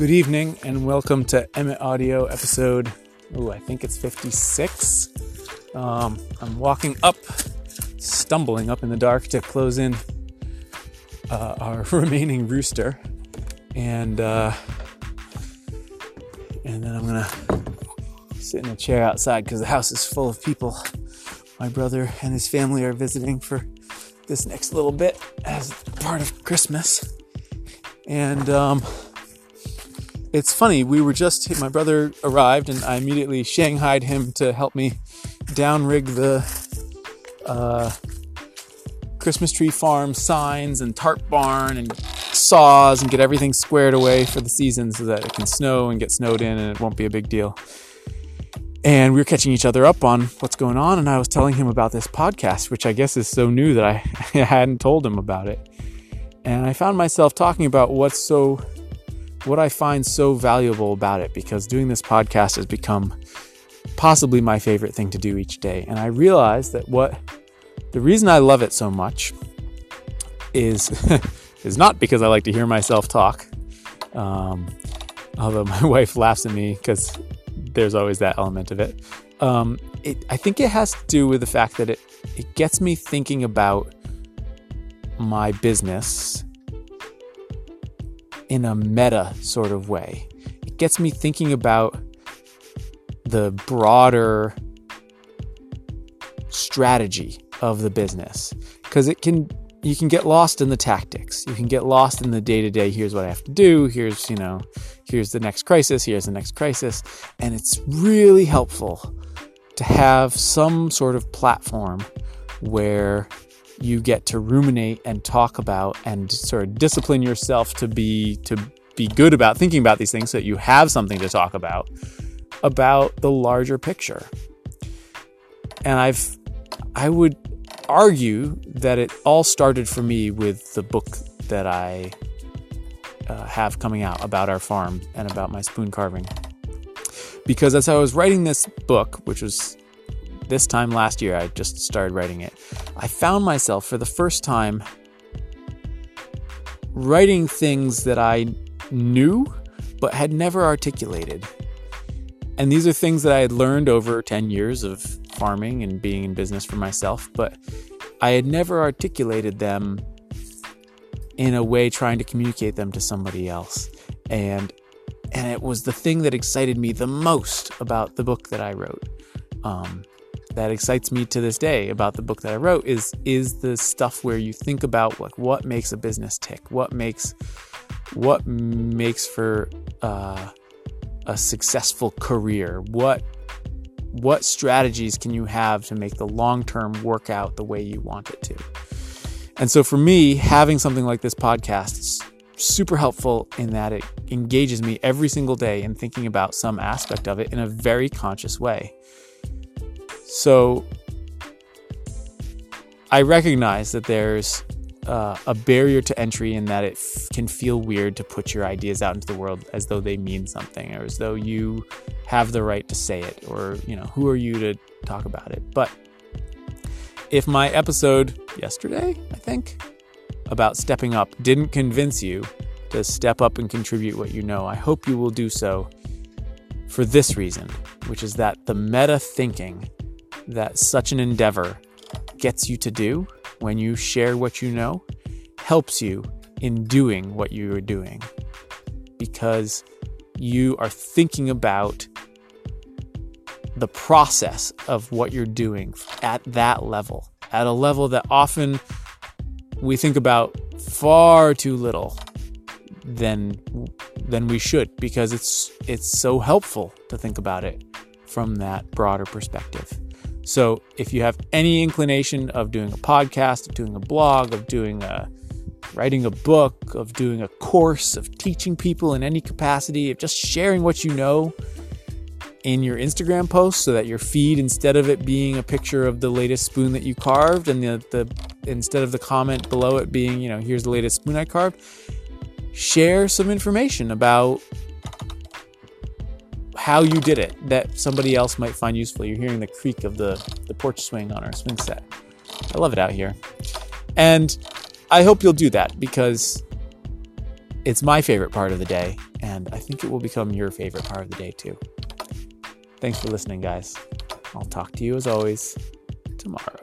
Good evening and welcome to Emmett Audio episode. Oh, I think it's 56. Um, I'm walking up, stumbling up in the dark to close in uh, our remaining rooster, and uh, and then I'm gonna sit in a chair outside because the house is full of people. My brother and his family are visiting for this next little bit as part of Christmas, and um, it's funny. We were just my brother arrived, and I immediately shanghaied him to help me down rig the uh, Christmas tree farm signs and tarp barn and saws and get everything squared away for the season so that it can snow and get snowed in and it won't be a big deal. And we were catching each other up on what's going on, and I was telling him about this podcast, which I guess is so new that I hadn't told him about it. And I found myself talking about what's so what I find so valuable about it because doing this podcast has become possibly my favorite thing to do each day. And I realize that what the reason I love it so much is is not because I like to hear myself talk. Um, although my wife laughs at me because there's always that element of it. Um, it. I think it has to do with the fact that it it gets me thinking about my business in a meta sort of way. It gets me thinking about the broader strategy of the business because it can you can get lost in the tactics. You can get lost in the day to day. Here's what I have to do. Here's, you know, here's the next crisis. Here's the next crisis. And it's really helpful to have some sort of platform where you get to ruminate and talk about and sort of discipline yourself to be to be good about thinking about these things so that you have something to talk about about the larger picture. And I've I would argue that it all started for me with the book that I uh, have coming out about our farm and about my spoon carving. Because as I was writing this book, which was this time last year, I just started writing it, I found myself for the first time writing things that I knew but had never articulated. And these are things that I had learned over 10 years of farming and being in business for myself, but I had never articulated them in a way trying to communicate them to somebody else. And and it was the thing that excited me the most about the book that I wrote. Um, that excites me to this day about the book that I wrote is is the stuff where you think about like what makes a business tick, what makes what makes for uh, a successful career, what what strategies can you have to make the long term work out the way you want it to. And so for me, having something like this podcast is super helpful in that it engages me every single day in thinking about some aspect of it in a very conscious way. So I recognize that there's uh, a barrier to entry in that it f- can feel weird to put your ideas out into the world as though they mean something or as though you have the right to say it or, you know, who are you to talk about it? But if my episode yesterday, I think, about stepping up didn't convince you to step up and contribute what you know, I hope you will do so for this reason, which is that the meta thinking that such an endeavor gets you to do when you share what you know helps you in doing what you are doing because you are thinking about the process of what you're doing at that level, at a level that often we think about far too little than than we should because it's it's so helpful to think about it from that broader perspective. So if you have any inclination of doing a podcast, of doing a blog, of doing a writing a book, of doing a course, of teaching people in any capacity, of just sharing what you know in your Instagram post so that your feed instead of it being a picture of the latest spoon that you carved and the, the instead of the comment below it being, you know, here's the latest spoon I carved, share some information about how you did it that somebody else might find useful. You're hearing the creak of the, the porch swing on our swing set. I love it out here. And I hope you'll do that because it's my favorite part of the day, and I think it will become your favorite part of the day too. Thanks for listening, guys. I'll talk to you as always tomorrow.